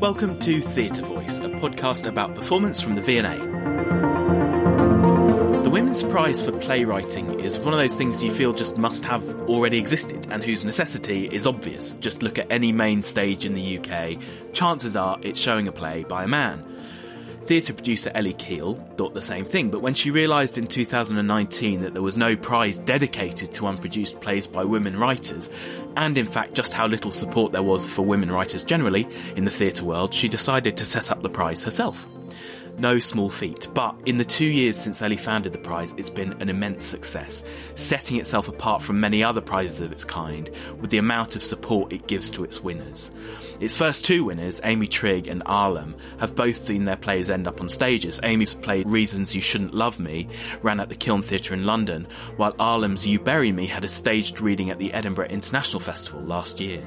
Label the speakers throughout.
Speaker 1: Welcome to Theatre Voice, a podcast about performance from the V&A. The Women's Prize for Playwriting is one of those things you feel just must have already existed and whose necessity is obvious. Just look at any main stage in the UK, chances are it's showing a play by a man. Theatre producer Ellie Keel thought the same thing, but when she realised in 2019 that there was no prize dedicated to unproduced plays by women writers, and in fact just how little support there was for women writers generally in the theatre world, she decided to set up the prize herself no small feat, but in the two years since Ellie founded the prize, it's been an immense success, setting itself apart from many other prizes of its kind with the amount of support it gives to its winners. Its first two winners, Amy Trigg and Ahlam, have both seen their plays end up on stages. Amy's play Reasons You Shouldn't Love Me ran at the Kiln Theatre in London, while Ahlam's You Bury Me had a staged reading at the Edinburgh International Festival last year.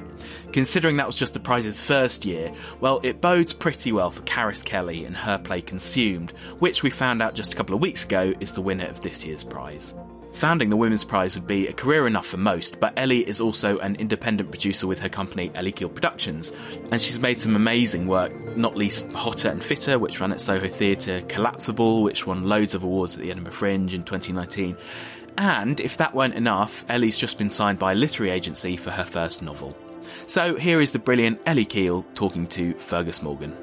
Speaker 1: Considering that was just the prize's first year, well, it bodes pretty well for Karis Kelly and her play Consumed, which we found out just a couple of weeks ago is the winner of this year's prize. Founding the Women's Prize would be a career enough for most, but Ellie is also an independent producer with her company Ellie Keel Productions, and she's made some amazing work, not least Hotter and Fitter, which ran at Soho Theatre, Collapsible, which won loads of awards at the Edinburgh Fringe in 2019. And if that weren't enough, Ellie's just been signed by a literary agency for her first novel. So here is the brilliant Ellie Keel talking to Fergus Morgan.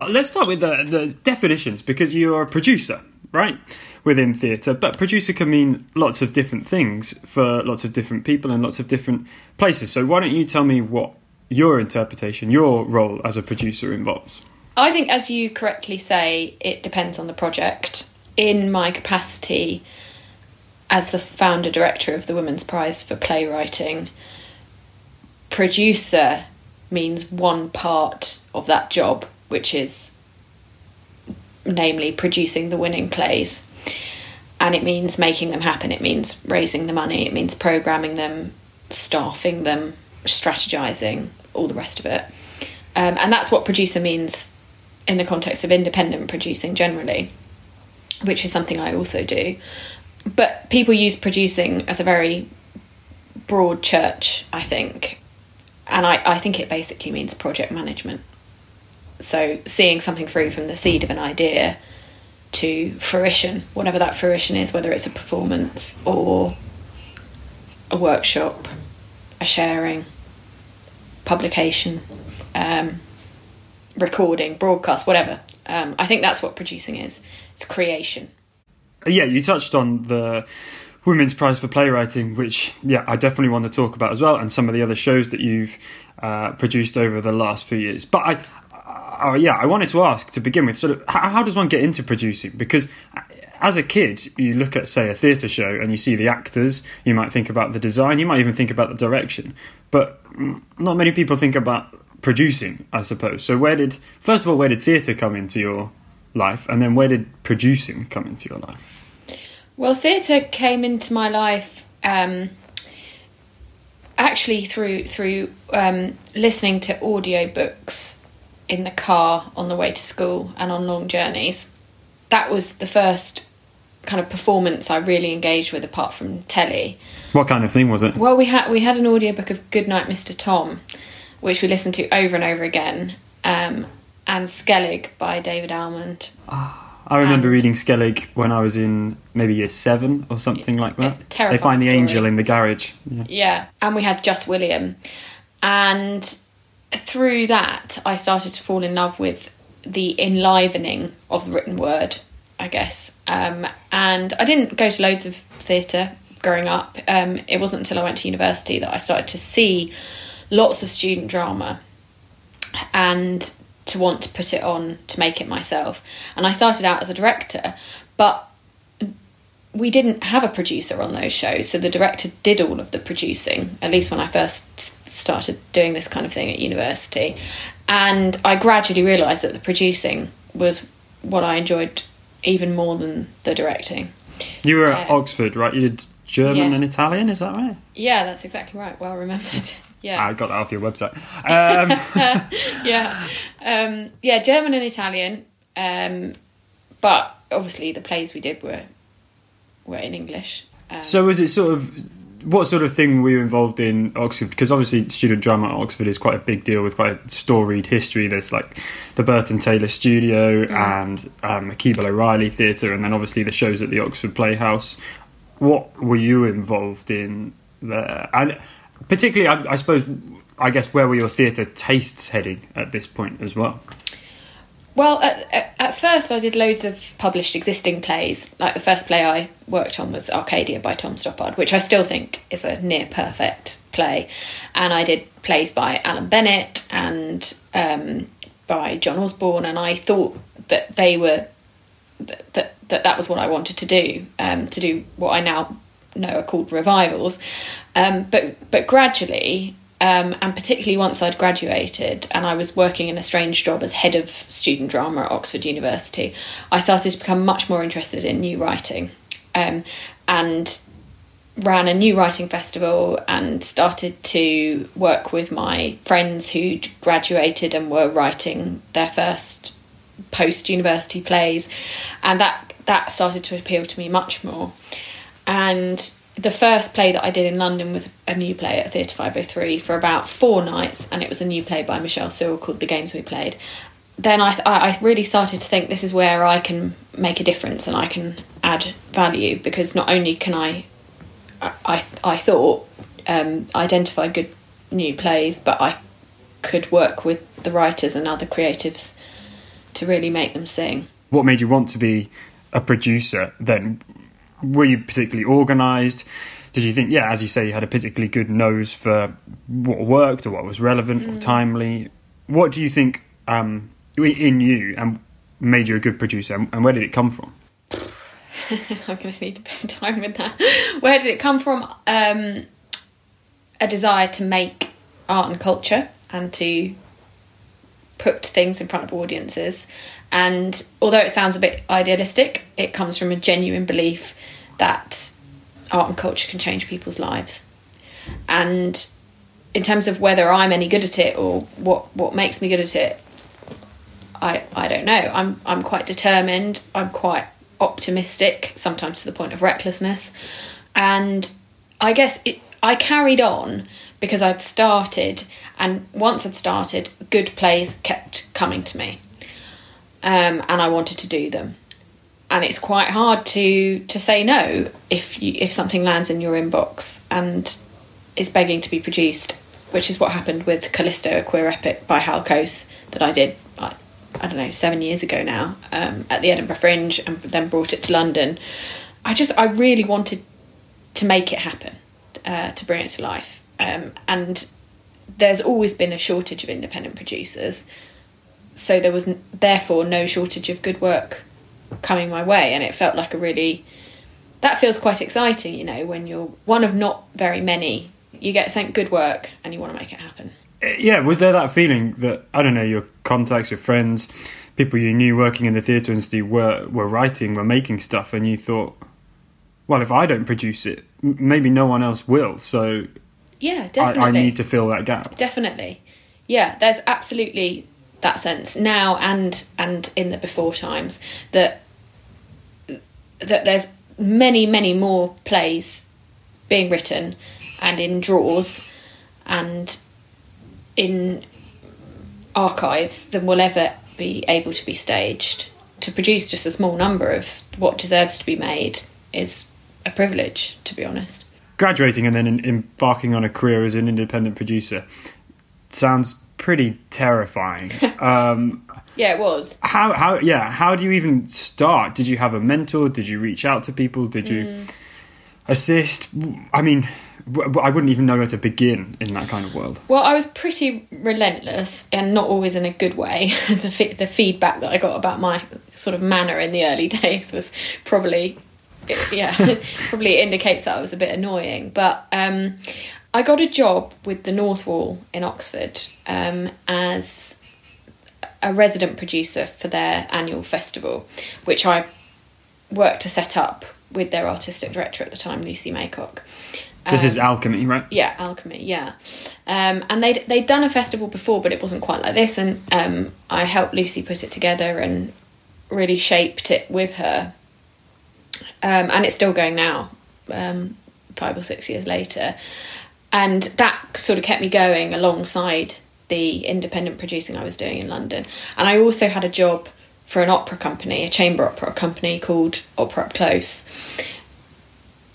Speaker 2: Uh, let's start with the, the definitions because you're a producer, right? Within theatre, but producer can mean lots of different things for lots of different people and lots of different places. So, why don't you tell me what your interpretation, your role as a producer involves?
Speaker 3: I think, as you correctly say, it depends on the project. In my capacity as the founder director of the Women's Prize for Playwriting, producer means one part of that job, which is namely producing the winning plays. And it means making them happen, it means raising the money, it means programming them, staffing them, strategizing, all the rest of it. Um, and that's what producer means in the context of independent producing generally, which is something I also do. But people use producing as a very broad church, I think. And I, I think it basically means project management. So seeing something through from the seed of an idea to fruition, whatever that fruition is, whether it's a performance or a workshop, a sharing, publication, um, recording, broadcast, whatever. Um, I think that's what producing is. It's creation.
Speaker 2: Yeah, you touched on the Women's Prize for Playwriting, which yeah, I definitely want to talk about as well, and some of the other shows that you've uh, produced over the last few years. But I, uh, yeah, I wanted to ask to begin with, sort of, how, how does one get into producing? Because as a kid, you look at, say, a theatre show and you see the actors, you might think about the design, you might even think about the direction, but not many people think about producing, I suppose. So, where did, first of all, where did theatre come into your life, and then where did producing come into your life?
Speaker 3: Well, theatre came into my life um, actually through through um, listening to audiobooks in the car on the way to school and on long journeys. That was the first kind of performance I really engaged with apart from telly.
Speaker 2: What kind of thing was it?
Speaker 3: Well, we had we had an audiobook of Goodnight Mr. Tom, which we listened to over and over again, um, and Skellig by David Almond.
Speaker 2: Oh, I remember and, reading Skellig when I was in maybe year seven or something like that. They find the
Speaker 3: story.
Speaker 2: angel in the garage.
Speaker 3: Yeah. yeah, and we had Just William, and through that, I started to fall in love with the enlivening of the written word, I guess. Um, and I didn't go to loads of theatre growing up. Um, it wasn't until I went to university that I started to see lots of student drama and to want to put it on to make it myself. And I started out as a director, but we didn't have a producer on those shows, so the director did all of the producing, at least when I first started doing this kind of thing at university. And I gradually realised that the producing was what I enjoyed even more than the directing.
Speaker 2: You were at uh, Oxford, right? You did German yeah. and Italian, is that right?
Speaker 3: Yeah, that's exactly right. Well remembered. Yeah,
Speaker 2: I got that off your website. Um.
Speaker 3: yeah, um, yeah, German and Italian. Um, but obviously, the plays we did were were in English.
Speaker 2: Um, so was it sort of what sort of thing were you involved in Oxford? Because obviously, student drama at Oxford is quite a big deal with quite a storied history. There's like the Burton Taylor Studio mm. and um, Keble O'Reilly Theatre, and then obviously the shows at the Oxford Playhouse. What were you involved in there? And particularly, I, I suppose, I guess, where were your theatre tastes heading at this point as well?
Speaker 3: Well, at, at, first I did loads of published existing plays. Like the first play I worked on was Arcadia by Tom Stoppard, which I still think is a near perfect play. And I did plays by Alan Bennett and um, by John Osborne, and I thought that they were that that that, that was what I wanted to do, um, to do what I now know are called revivals. Um, but but gradually um, and particularly once I'd graduated and I was working in a strange job as head of student drama at Oxford University, I started to become much more interested in new writing. Um, and ran a new writing festival and started to work with my friends who'd graduated and were writing their first post university plays. And that that started to appeal to me much more. And the first play that I did in London was a new play at Theatre 503 for about four nights, and it was a new play by Michelle Cyril called The Games We Played. Then I, I really started to think this is where I can make a difference and I can add value because not only can I, I, I thought, um, identify good new plays, but I could work with the writers and other creatives to really make them sing.
Speaker 2: What made you want to be a producer then? Were you particularly organised? Did you think, yeah, as you say, you had a particularly good nose for what worked or what was relevant mm. or timely? What do you think um, in you and made you a good producer, and where did it come from?
Speaker 3: I'm going to need a bit of time with that. Where did it come from? Um, a desire to make art and culture and to put things in front of audiences. And although it sounds a bit idealistic, it comes from a genuine belief that art and culture can change people's lives. And in terms of whether I'm any good at it or what, what makes me good at it, I, I don't know. I'm I'm quite determined. I'm quite optimistic, sometimes to the point of recklessness. And I guess it I carried on because I'd started and once I'd started, good plays kept coming to me. Um, and I wanted to do them and it's quite hard to to say no if you if something lands in your inbox and is begging to be produced, which is what happened with Callisto, a queer epic by Hal Coase that I did. I, I don't know seven years ago now um, at the Edinburgh Fringe, and then brought it to London. I just I really wanted to make it happen, uh, to bring it to life, um, and there's always been a shortage of independent producers, so there was therefore no shortage of good work coming my way, and it felt like a really that feels quite exciting, you know, when you're one of not very many. You get sent good work and you want to make it happen.
Speaker 2: Uh, yeah, was there that feeling that I don't know your contacts, your friends, people you knew working in the theatre industry were were writing, were making stuff, and you thought, well, if I don't produce it, maybe no one else will. So
Speaker 3: yeah, definitely,
Speaker 2: I, I need to fill that gap.
Speaker 3: Definitely, yeah. There's absolutely that sense now and and in the before times that that there's many many more plays being written and in drawers and in archives than will ever be able to be staged. To produce just a small number of what deserves to be made is a privilege to be honest.
Speaker 2: Graduating and then embarking on a career as an independent producer sounds pretty terrifying. Um,
Speaker 3: yeah, it was.
Speaker 2: How how yeah? How do you even start? Did you have a mentor? Did you reach out to people? Did you mm. assist? I mean, I wouldn't even know where to begin in that kind of world.
Speaker 3: Well, I was pretty relentless and not always in a good way. the the feedback that I got about my sort of manner in the early days was probably yeah probably indicates that I was a bit annoying, but. Um, I got a job with the North Wall in Oxford um, as a resident producer for their annual festival, which I worked to set up with their artistic director at the time, Lucy Maycock.
Speaker 2: Um, this is um, Alchemy, right?
Speaker 3: Yeah, Alchemy. Yeah, um, and they'd they'd done a festival before, but it wasn't quite like this. And um, I helped Lucy put it together and really shaped it with her. Um, and it's still going now. Um, five or six years later. And that sort of kept me going alongside the independent producing I was doing in London. And I also had a job for an opera company, a chamber opera company called Opera Up Close.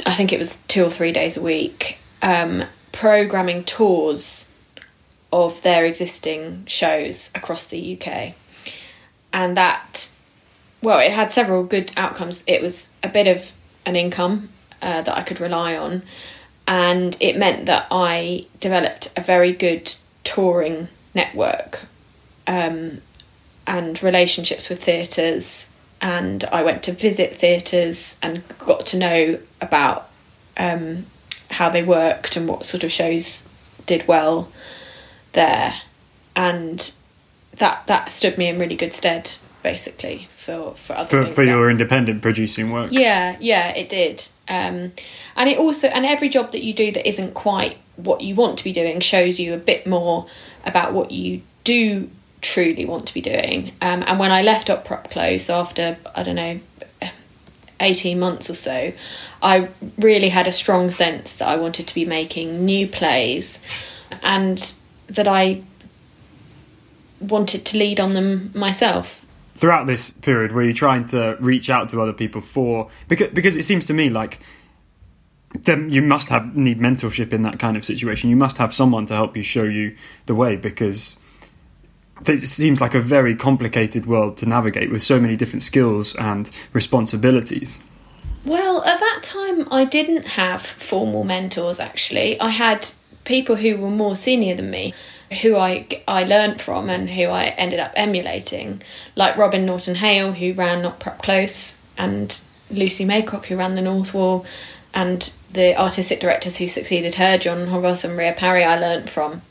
Speaker 3: I think it was two or three days a week, um, programming tours of their existing shows across the UK. And that, well, it had several good outcomes. It was a bit of an income uh, that I could rely on, and it meant that I developed a very good touring network um, and relationships with theatres. And I went to visit theatres and got to know about um, how they worked and what sort of shows did well there, and that that stood me in really good stead, basically for for other
Speaker 2: for, for
Speaker 3: that-
Speaker 2: your independent producing work.
Speaker 3: yeah, yeah, it did. Um, and it also, and every job that you do that isn't quite what you want to be doing shows you a bit more about what you do truly want to be doing. Um, and when I left Up Close after, I don't know, 18 months or so, I really had a strong sense that I wanted to be making new plays and that I wanted to lead on them myself.
Speaker 2: Throughout this period were you're trying to reach out to other people for because because it seems to me like then you must have need mentorship in that kind of situation. You must have someone to help you show you the way because it seems like a very complicated world to navigate with so many different skills and responsibilities.
Speaker 3: Well, at that time, I didn't have formal mentors. Actually, I had people who were more senior than me, who I I learnt from and who I ended up emulating, like Robin Norton Hale, who ran Opera Up Close, and Lucy Maycock, who ran the North Wall, and the artistic directors who succeeded her, John Hoggarth and Ria Parry, I learnt from.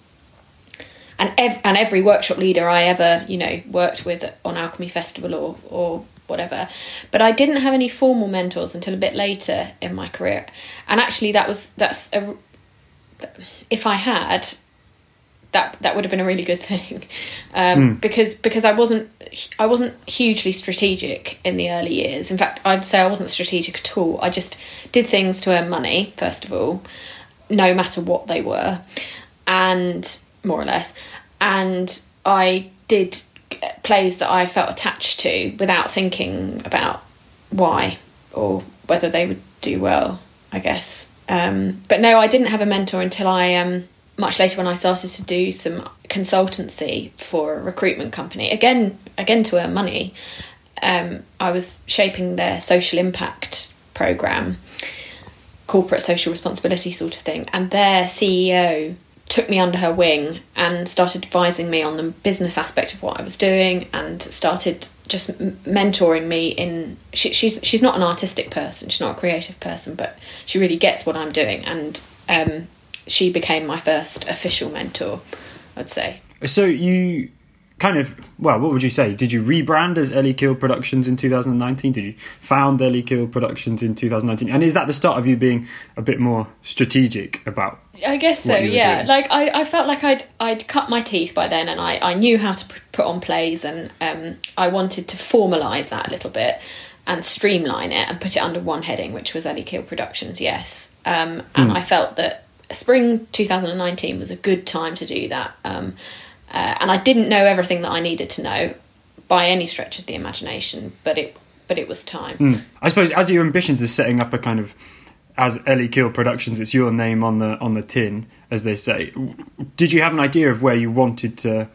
Speaker 3: And ev- and every workshop leader I ever you know worked with on Alchemy Festival or or whatever. But I didn't have any formal mentors until a bit later in my career. And actually, that was that's a, if I had, that that would have been a really good thing, um, because because I wasn't I wasn't hugely strategic in the early years. In fact, I'd say I wasn't strategic at all. I just did things to earn money first of all, no matter what they were, and more or less, and I did plays that I felt attached to without thinking about why or whether they would do well. I guess. Um, but no, I didn't have a mentor until I um, much later when I started to do some consultancy for a recruitment company. Again, again to earn money. Um, I was shaping their social impact program, corporate social responsibility sort of thing, and their CEO took me under her wing and started advising me on the business aspect of what I was doing and started just mentoring me in she, she's she's not an artistic person she's not a creative person but she really gets what I'm doing and um, she became my first official mentor I'd say
Speaker 2: so you kind of well what would you say did you rebrand as Ellie Keel productions in 2019 did you found Ellie Keel productions in 2019 and is that the start of you being a bit more strategic about
Speaker 3: I guess so. Yeah,
Speaker 2: doing.
Speaker 3: like I, I felt like I'd I'd cut my teeth by then, and I, I knew how to put on plays, and um, I wanted to formalise that a little bit and streamline it and put it under one heading, which was Ellie Keel Productions. Yes, um, and I felt that spring 2019 was a good time to do that, um, uh, and I didn't know everything that I needed to know by any stretch of the imagination, but it but it was time.
Speaker 2: I suppose as your ambitions are setting up a kind of as Ellie Keel Productions, it's your name on the on the tin, as they say. Did you have an idea of where you wanted to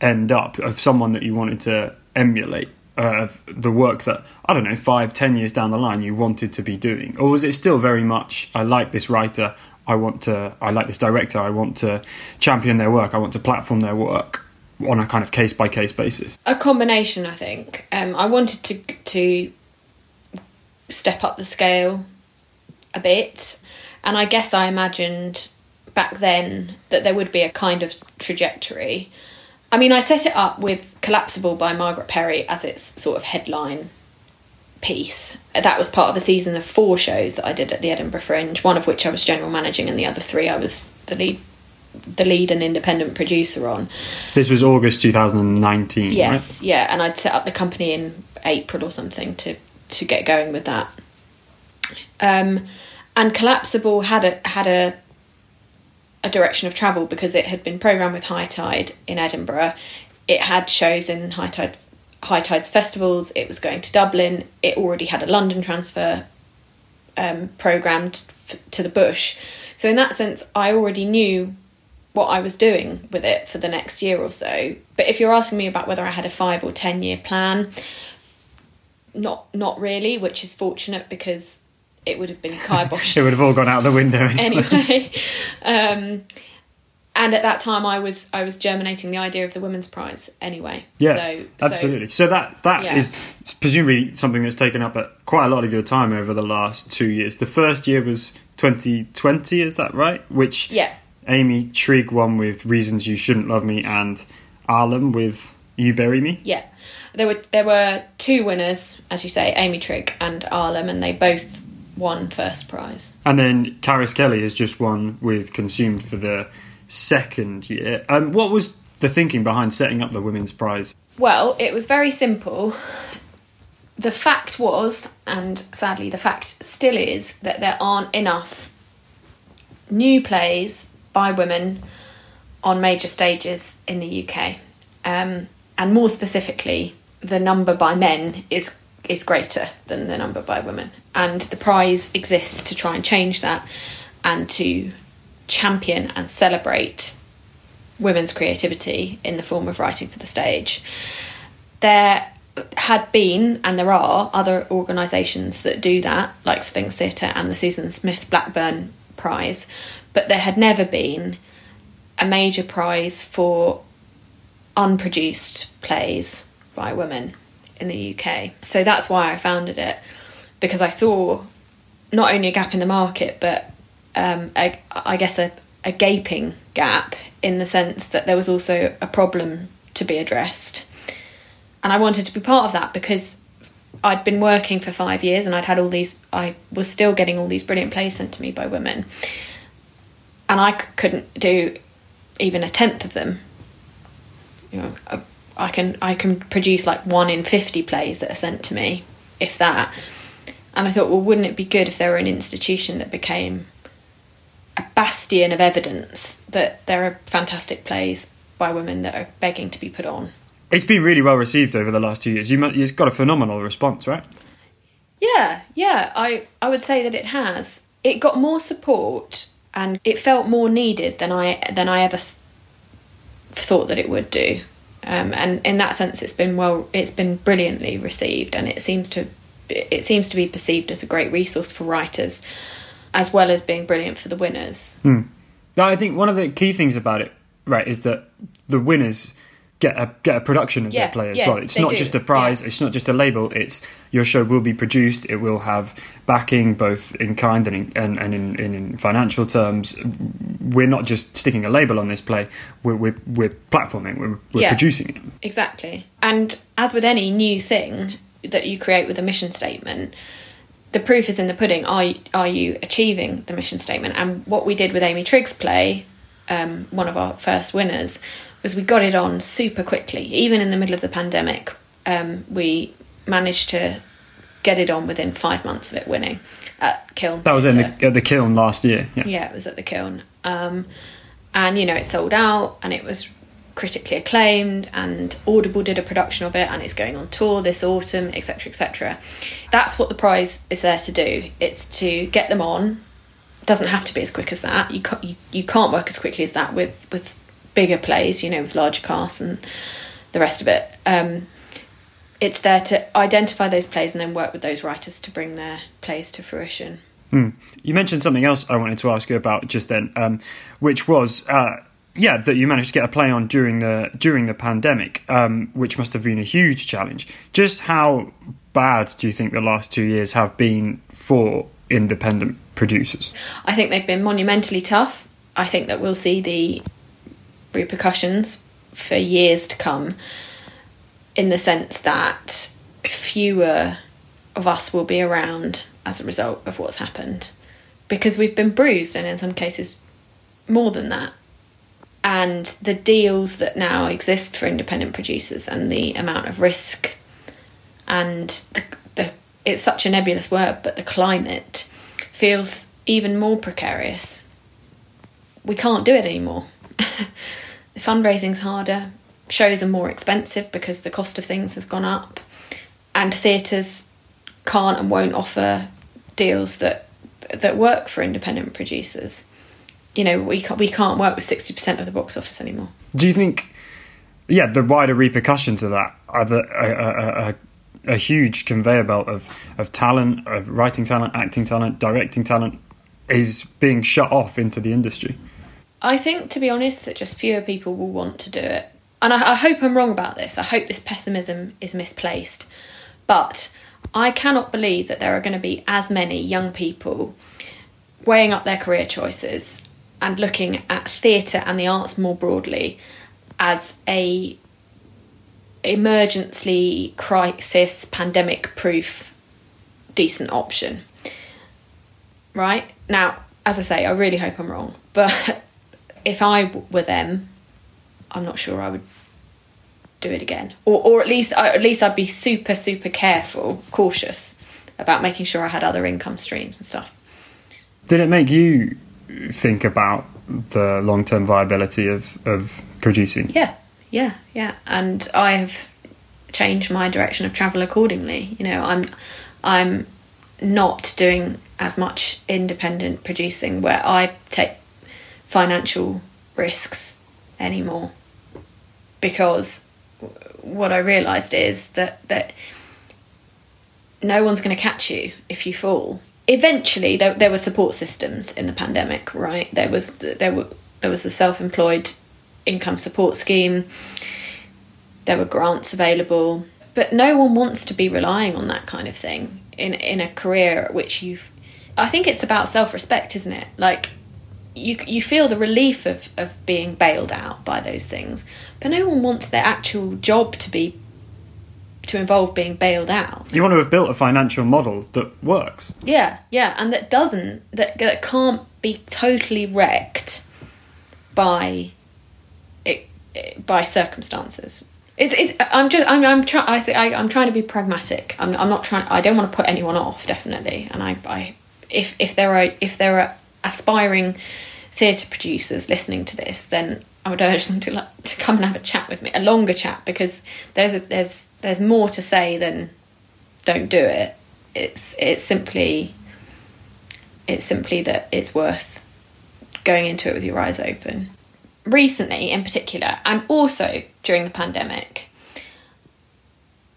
Speaker 2: end up, of someone that you wanted to emulate, uh, of the work that I don't know, five, ten years down the line, you wanted to be doing, or was it still very much I like this writer, I want to, I like this director, I want to champion their work, I want to platform their work on a kind of case by case basis.
Speaker 3: a combination i think. Um, i wanted to to step up the scale a bit and i guess i imagined back then that there would be a kind of trajectory. I mean i set it up with collapsible by margaret perry as its sort of headline piece that was part of a season of four shows that i did at the edinburgh fringe one of which i was general managing and the other three i was the lead the lead and independent producer on
Speaker 2: This was August 2019.
Speaker 3: Yes, yeah, and I'd set up the company in April or something to to get going with that. Um, and Collapsible had a had a a direction of travel because it had been programmed with High Tide in Edinburgh. It had shows in High Tide High Tides festivals. It was going to Dublin. It already had a London transfer um, programmed f- to the bush. So in that sense, I already knew what I was doing with it for the next year or so. But if you're asking me about whether I had a five or ten year plan, not not really, which is fortunate because it would have been kibosh
Speaker 2: It would have all gone out the window anyway.
Speaker 3: anyway. um, and at that time, I was I was germinating the idea of the women's prize anyway.
Speaker 2: Yeah,
Speaker 3: so,
Speaker 2: absolutely. So that that is
Speaker 3: Yeah.
Speaker 2: presumably something that's taken up at quite a lot of your time over the last two years. The first year was 2020, is that right? Which
Speaker 3: yeah,
Speaker 2: Amy Trigg won with "Reasons You Shouldn't Love Me" and Ahlam with "You Bury Me."
Speaker 3: yeah. There were there were two winners, as you say, Amy Trigg and Ahlam, and they both won first prize.
Speaker 2: And then Karis Kelly has just won with "Consumed" for the second year. Um, what was the thinking behind setting up the women's prize?
Speaker 3: Well, it was very simple. The fact was, and sadly the fact still is, that there aren't enough new plays by women on major stages in the UK. Um, and more specifically, the number by men is is greater than the number by women. And the prize exists to try and change that and to champion and celebrate women's creativity in the form of writing for the stage. There had been, and there are, other organisations that do that, like Sphinx Theatre and the Susan Smith Blackburn Prize, but there had never been a major prize for unproduced plays by women in the UK. So that's why I founded it, because I saw not only a gap in the market, but um, a, I guess a, a gaping gap in the sense that there was also a problem to be addressed. And I wanted to be part of that because I'd been working for five years and I'd had all these, I was still getting all these brilliant plays sent to me by women. And I c- couldn't do even a tenth of them. You know, I- I can I can produce like one in fifty plays that are sent to me, if that. And I thought, well, wouldn't it be good if there were an institution that became bastion of evidence that there are fantastic plays by women that are begging to be put on?
Speaker 2: It's been really well received over the last two years. You, it's got a phenomenal response, right?
Speaker 3: Yeah, yeah, I, I would say that it has. It got more support and it felt more needed than I than I ever th- thought that it would do. Um, and in that sense, it's been well, it's been brilliantly received, and it seems to it seems to be perceived as a great resource for writers, as well as being brilliant for the winners. Hmm.
Speaker 2: No, I think one of the key things about it, right, is that the winners get a get a production of
Speaker 3: Yeah,
Speaker 2: their play as
Speaker 3: yeah,
Speaker 2: well. It's not
Speaker 3: do,
Speaker 2: just a prize.
Speaker 3: yeah.
Speaker 2: It's not just a label. It's your show will be produced. It will have backing both in kind and in, and, and in, in, in financial terms. We're not just sticking a label on this play. We're we're, we're platforming. We're, we're producing it.
Speaker 3: Exactly. And as with any new thing that you create with a mission statement, the proof is in the pudding. Are you, are you achieving the mission statement? And what we did with Amy Trigg's play, um, one of our first winners, was we got it on super quickly. Even in the middle of the pandemic, um, we managed to get it on within five months of it winning at Kiln.
Speaker 2: That was in the, at the kiln last year. Yeah.
Speaker 3: yeah, it was at the kiln. Um, and you know, it sold out and it was critically acclaimed and Audible did a production of it and it's going on tour this autumn, etc. etc. That's what the prize is there to do. It's to get them on. Doesn't have to be as quick as that. You can't you, you can't work as quickly as that with with bigger plays, you know, with larger casts and the rest of it. Um, it's there to identify those plays and then work with those writers to bring their plays to fruition.
Speaker 2: You mentioned something else I wanted to ask you about just then, um, which was uh, yeah that you managed to get a play on during the during the pandemic, um, which must have been a huge challenge. Just how bad do you think the last two years have been for independent producers?
Speaker 3: I think they've been monumentally tough. I think that we'll see the repercussions for years to come in the sense that fewer of us will be around as a result of what's happened because we've been bruised and in some cases more than that. And the deals that now exist for independent producers and the amount of risk and the, the it's such a nebulous word, but the climate feels even more precarious, we can't do it anymore. Fundraising's harder, shows are more expensive because the cost of things has gone up, and theatres can't and won't offer deals that that work for independent producers. You know, we can't, we can't work with sixty percent of the box office anymore.
Speaker 2: Do you think, yeah, the wider repercussions of that are the, a, a, a, a huge conveyor belt of, of talent, of writing talent, acting talent, directing talent, is being shut off into the industry?
Speaker 3: I think, to be honest, that just fewer people will want to do it. And I, I hope I'm wrong about this. I hope this pessimism is misplaced. But I cannot believe that there are going to be as many young people weighing up their career choices and looking at theatre and the arts more broadly as a emergency crisis pandemic proof decent option. Right? Now as i say i really hope i'm wrong but if i were them i'm not sure i would do it again. Or or at least at least i'd be super super careful cautious about making sure i had other income streams and stuff.
Speaker 2: Did it make you think about the long term viability of, of producing?
Speaker 3: Yeah, yeah, yeah. And I have changed my direction of travel accordingly. You know, I'm I'm not doing as much independent producing where I take financial risks anymore because what I realized is that that no one's going to catch you if you fall eventually there, there were support systems in the pandemic right? There was there were there was a self-employed income support scheme. There were grants available. But no one wants to be relying on that kind of thing in in a career which you've I think it's about self-respect isn't it? Like you you feel the relief of of being bailed out by those things. But no one wants their actual job to be to involve being bailed out.
Speaker 2: You want to have built a financial model that works.
Speaker 3: Yeah, yeah, and that doesn't that that can't be totally wrecked by it, by circumstances. It's, it's I'm just I'm I'm trying I say I, I'm trying to be pragmatic. I'm I'm not trying I don't want to put anyone off definitely. And I I if if there are if there are aspiring theatre producers listening to this, then I would urge them to to come and have a chat with me, a longer chat, because there's a, there's there's more to say than don't do it. It's it's simply it's simply that it's worth going into it with your eyes open. Recently, in particular, and also during the pandemic,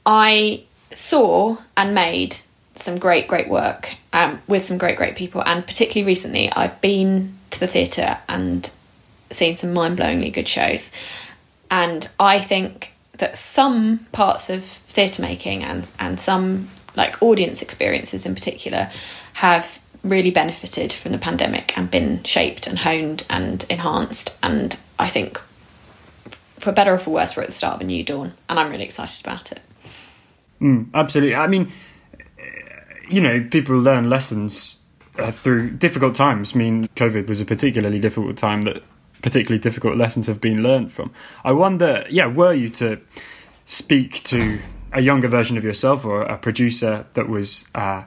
Speaker 3: I saw and made some great, great work um, with some great, great people. And particularly recently, I've been to the theatre and seen some mind blowingly good shows. And I think that some parts of theatre making and, and some like audience experiences in particular have really benefited from the pandemic and been shaped and honed and enhanced. And I think, for better or for worse, we're at the start of a new dawn, and I'm really excited about it.
Speaker 2: Mm, absolutely. I mean, you know, people learn lessons uh, through difficult times. I mean, COVID was a particularly difficult time that particularly difficult lessons have been learned from. I wonder, yeah, were you to speak to a younger version of yourself or a producer that was, uh,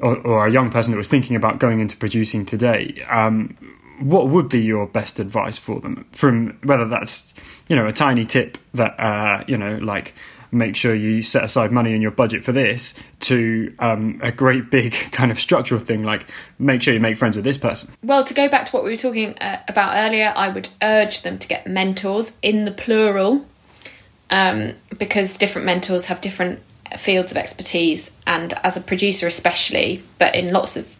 Speaker 2: or, or, a young person that was thinking about going into producing today, um, what would be your best advice for them? From whether that's, you know, a tiny tip that, uh, you know, like make sure you set aside money in your budget for this to um, a great big kind of structural thing like make sure you make friends with this person.
Speaker 3: Well to go back to what we were talking uh, about earlier i would urge them to get mentors in the plural um, because different mentors have different fields of expertise and as a producer especially but in lots of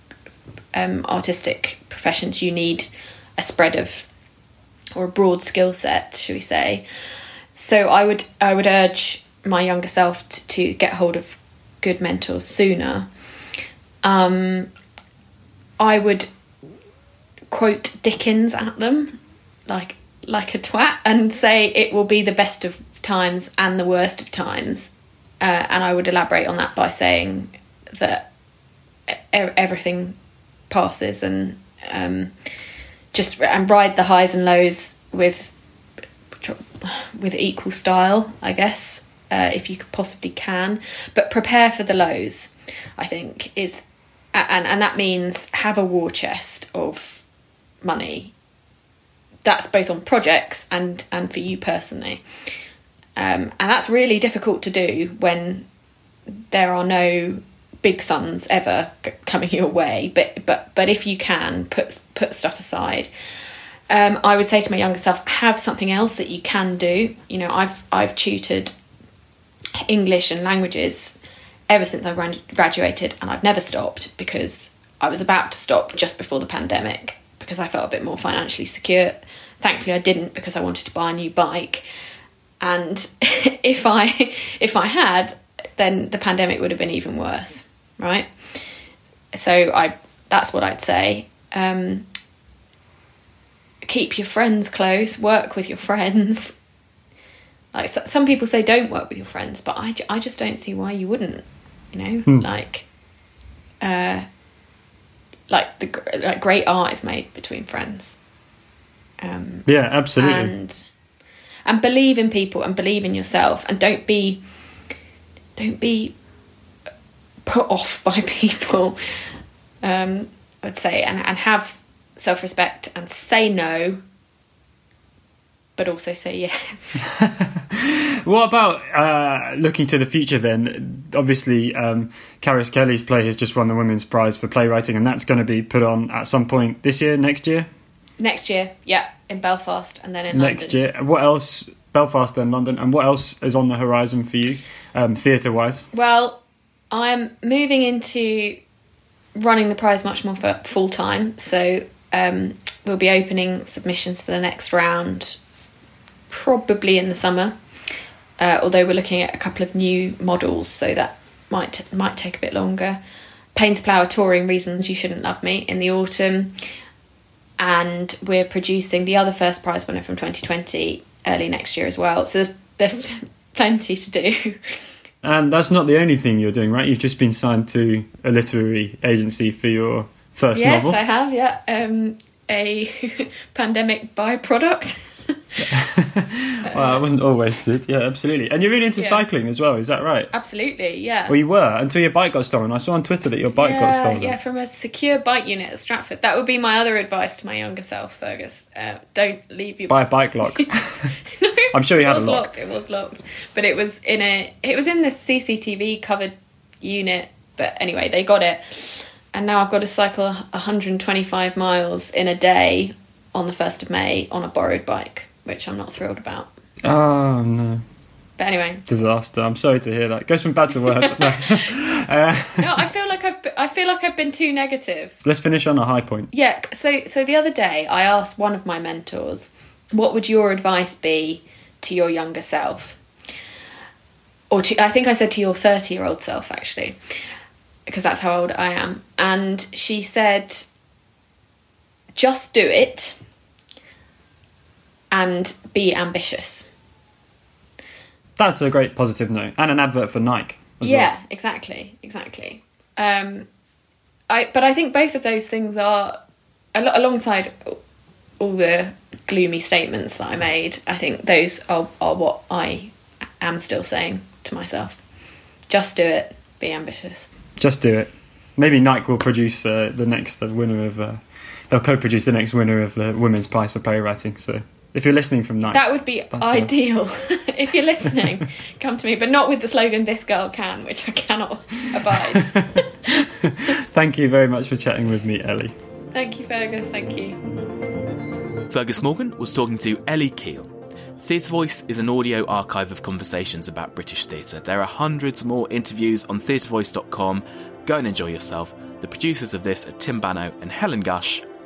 Speaker 3: um, artistic professions you need a spread of or a broad skill set should we say. So i would i would urge my younger self t- to get hold of good mentors sooner, um, I would quote Dickens at them, like like a twat, and say it will be the best of times and the worst of times, uh, and I would elaborate on that by saying that everything passes and um, just and ride the highs and lows with with equal style, I guess uh, if you possibly can. But prepare for the lows. I think is and and that means have a war chest of money. That's both on projects and and for you personally, um, and that's really difficult to do when there are no big sums ever coming your way. But but but if you can put put stuff aside. Um, I would say to my younger self, have something else that you can do. You know, I've I've tutored English and languages ever since I graduated, and I've never stopped because I was about to stop just before the pandemic because I felt a bit more financially secure. Thankfully, I didn't because I wanted to buy a new bike. And if I if I had, then the pandemic would have been even worse, right? So I that's what I'd say. Um, keep your friends close, work with your friends. Like so, some people say, don't work with your friends, but I, I just don't see why you wouldn't. You know, hmm. like, uh, like the like great art is made between friends.
Speaker 2: Um, yeah, absolutely.
Speaker 3: And and believe in people and believe in yourself, and don't be don't be put off by people. Um, I'd say, and and have self respect and say no but also say yes.
Speaker 2: what about uh, looking to the future then? Obviously, um, Karis Kelly's play has just won the Women's Prize for Playwriting, and that's going to be put on at some point this year, next year?
Speaker 3: Next year, yeah, in Belfast and then in
Speaker 2: next
Speaker 3: London.
Speaker 2: year. What else? Belfast and London, and what else is on the horizon for you, um, theatre wise?
Speaker 3: Well, I'm moving into running the prize much more full time, so um, we'll be opening submissions for the next round probably in the summer. Uh, although we're looking at a couple of new models, so that might might take a bit longer. Paines Plough touring reasons you shouldn't love me in the autumn, and we're producing the other first prize winner from 2020 early next year as well. So there's there's plenty to do.
Speaker 2: And that's not the only thing you're doing, right? You've just been signed to a literary agency for your first
Speaker 3: yes,
Speaker 2: novel.
Speaker 3: Yes, I have. Yeah, um, a pandemic byproduct.
Speaker 2: well, it wasn't all wasted. Yeah, absolutely. And you're really into yeah. cycling as well, is that right?
Speaker 3: Absolutely, yeah.
Speaker 2: Well, you were until your bike got stolen. I saw on Twitter that your bike
Speaker 3: yeah,
Speaker 2: got stolen.
Speaker 3: Yeah, from a secure bike unit at Stratford. That would be my other advice to my younger self, Fergus. Uh, don't leave your bike.
Speaker 2: buy a bike lock. no, I'm sure you had a lock.
Speaker 3: Locked. It was locked, but it was in a. It was in the CCTV covered unit. But anyway, they got it, and now I've got to cycle 125 miles in a day on the first of May on a borrowed bike which I'm not thrilled about.
Speaker 2: Oh no.
Speaker 3: But anyway,
Speaker 2: disaster. I'm sorry to hear that. It goes from bad to worse. no.
Speaker 3: Uh, no, I feel like I've I feel like I've been too negative.
Speaker 2: Let's finish on a high point.
Speaker 3: Yeah. So so the other day I asked one of my mentors, "What would your advice be to your younger self?" Or to I think I said to your thirty year old self actually, because that's how old I am. And she said, "Just do it." and be ambitious.
Speaker 2: That's a great positive note, and an advert for Nike.
Speaker 3: yeah,
Speaker 2: well.
Speaker 3: exactly, exactly. Um, I but I think both of those things are alongside all the gloomy statements that I made. I think those are are what I am still saying to myself. Just do it. Be ambitious.
Speaker 2: Just do it. Maybe Nike will produce uh, the next the winner of. Uh, they'll co-produce the next winner of the Women's Prize for Playwriting. So if you're listening from Nike,
Speaker 3: that would be ideal. if you're listening, come to me, but not with the slogan "This girl can," which I cannot abide.
Speaker 2: Thank you very much for chatting with me, Ellie.
Speaker 3: Thank you, Fergus. Thank you.
Speaker 1: Fergus Morgan was talking to Ellie Keel. Theatre Voice is an audio archive of conversations about British theatre. There are hundreds more interviews on theatrevoice.com. Go and enjoy yourself. The producers of this are Tim Bano and Helen Gush.